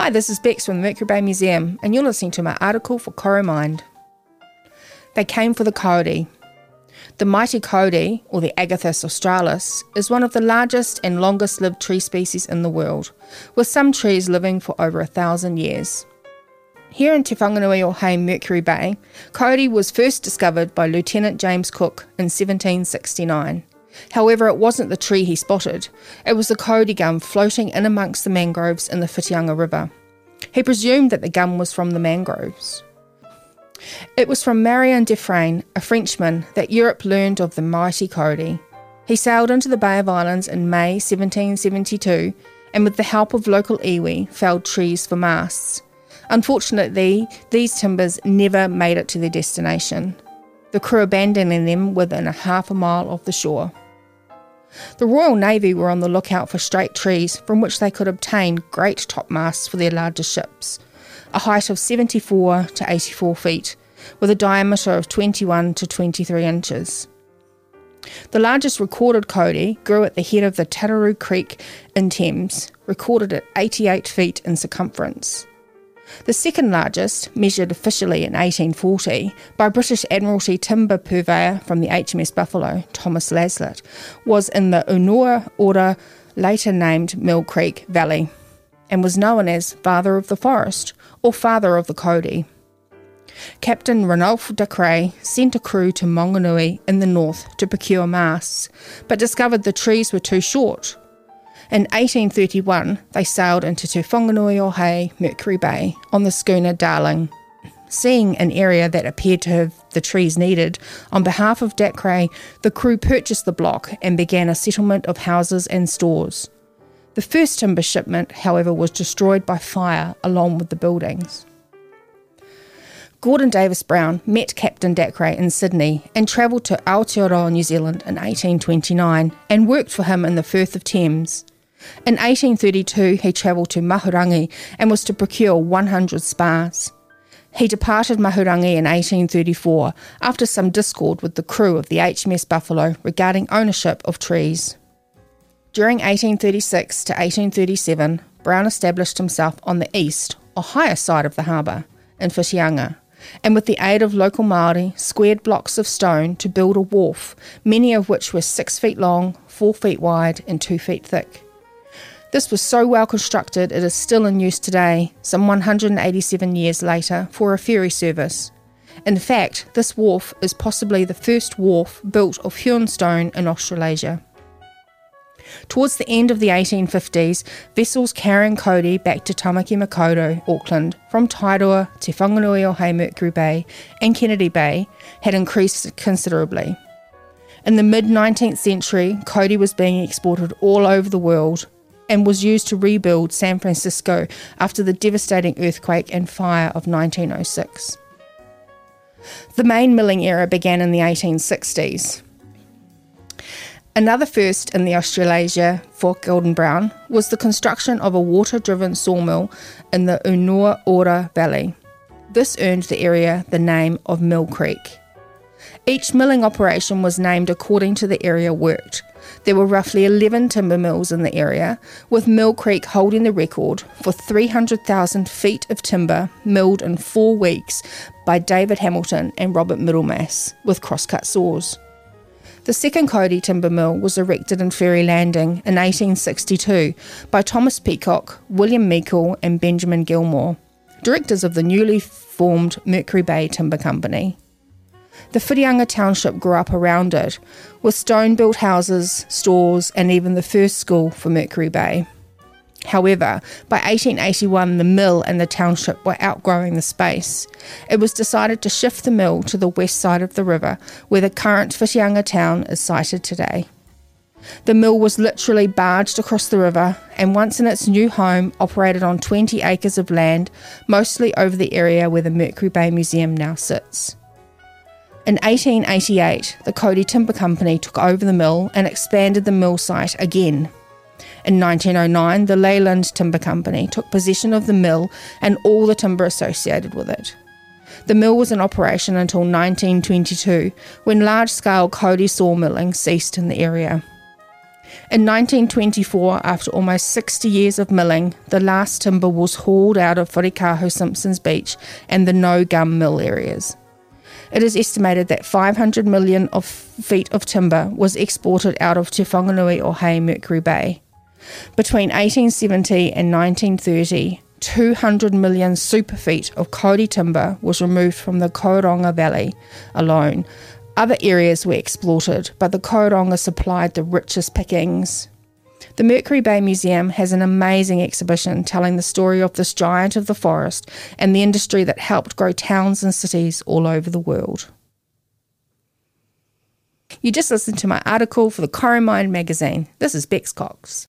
Hi, this is Becs from the Mercury Bay Museum, and you're listening to my article for Coromind. They came for the kauri. The mighty kauri, or the Agathis australis, is one of the largest and longest lived tree species in the world, with some trees living for over a thousand years. Here in Te Whanganui Hei Mercury Bay, kauri was first discovered by Lieutenant James Cook in 1769. However, it wasn't the tree he spotted, it was the kauri gum floating in amongst the mangroves in the Whitianga River. He presumed that the gum was from the mangroves. It was from Marion du Fresne, a Frenchman, that Europe learned of the mighty kauri. He sailed into the Bay of Islands in May 1772 and, with the help of local iwi, felled trees for masts. Unfortunately, these timbers never made it to their destination, the crew abandoning them within a half a mile of the shore. The Royal Navy were on the lookout for straight trees from which they could obtain great topmasts for their larger ships, a height of 74 to 84 feet, with a diameter of 21 to 23 inches. The largest recorded kauri grew at the head of the Tararu Creek in Thames, recorded at 88 feet in circumference. The second largest, measured officially in 1840 by British Admiralty timber purveyor from the HMS Buffalo, Thomas Laslett, was in the Unua Ora, later named Mill Creek Valley, and was known as Father of the Forest or Father of the Kauri. Captain Ranulph Dacre sent a crew to Maunganui in the north to procure masts, but discovered the trees were too short in 1831, they sailed into Te Whanganui o Hei, Mercury Bay, on the schooner Darling. Seeing an area that appeared to have the trees needed, on behalf of Dacre, the crew purchased the block and began a settlement of houses and stores. The first timber shipment, however, was destroyed by fire along with the buildings. Gordon Davis Browne met Captain Dacre in Sydney and travelled to Aotearoa, New Zealand in 1829 and worked for him in the Firth of Thames. In 1832, he travelled to Mahurangi and was to procure 100 spars. He departed Mahurangi in 1834 after some discord with the crew of the HMS Buffalo regarding ownership of trees. During 1836 to 1837, Browne established himself on the east or higher side of the harbour in Whitianga, and with the aid of local Maori, squared blocks of stone to build a wharf, many of which were six feet long, four feet wide, and two feet thick. This was so well constructed it is still in use today, some 187 years later, for a ferry service. In fact, this wharf is possibly the first wharf built of hewn stone in Australasia. Towards the end of the 1850s, vessels carrying kauri back to Tamaki Makaurau, Auckland, from Tairua to Whanganui o Mercury Bay and Kennedy Bay had increased considerably. In the mid 19th century, kauri was being exported all over the world, and was used to rebuild San Francisco after the devastating earthquake and fire of 1906. The main milling era began in the 1860s. Another first in the Australasia for Gordon Browne was the construction of a water driven sawmill in the Unua Ora Valley. This earned the area the name of Mill Creek. Each milling operation was named according to the area worked, there were roughly 11 timber mills in the area, with Mill Creek holding the record for 300,000 feet of timber milled in four weeks by David Hamilton and Robert Middlemass with crosscut saws. The second kauri timber mill was erected in Ferry Landing in 1862 by Thomas Peacock, William Meikle, and Benjamin Gilmore, directors of the newly formed Mercury Bay Timber Company. The Whitianga township grew up around it, with stone built houses, stores, and even the first school for Mercury Bay. However, by 1881, the mill and the township were outgrowing the space. It was decided to shift the mill to the west side of the river, where the current Whitianga town is sited today. The mill was literally barged across the river and, once in its new home, operated on 20 acres of land, mostly over the area where the Mercury Bay Museum now sits. In 1888, the Kauri Timber Company took over the mill and expanded the mill site again. In 1909, the Leyland Timber Company took possession of the mill and all the timber associated with it. The mill was in operation until 1922, when large scale Kauri sawmilling ceased in the area. In 1924, after almost 60 years of milling, the last timber was hauled out of Wharekaho Simpsons Beach and the no gum mill areas. It is estimated that 500 million of feet of timber was exported out of Te Whanganui o Hei Mercury Bay. Between 1870 and 1930, 200 million super feet of kauri timber was removed from the Kauronga Valley alone. Other areas were exploited, but the Kauronga supplied the richest pickings. The Mercury Bay Museum has an amazing exhibition telling the story of this giant of the forest and the industry that helped grow towns and cities all over the world. You just listened to my article for the Coromind magazine. This is Becs Cox.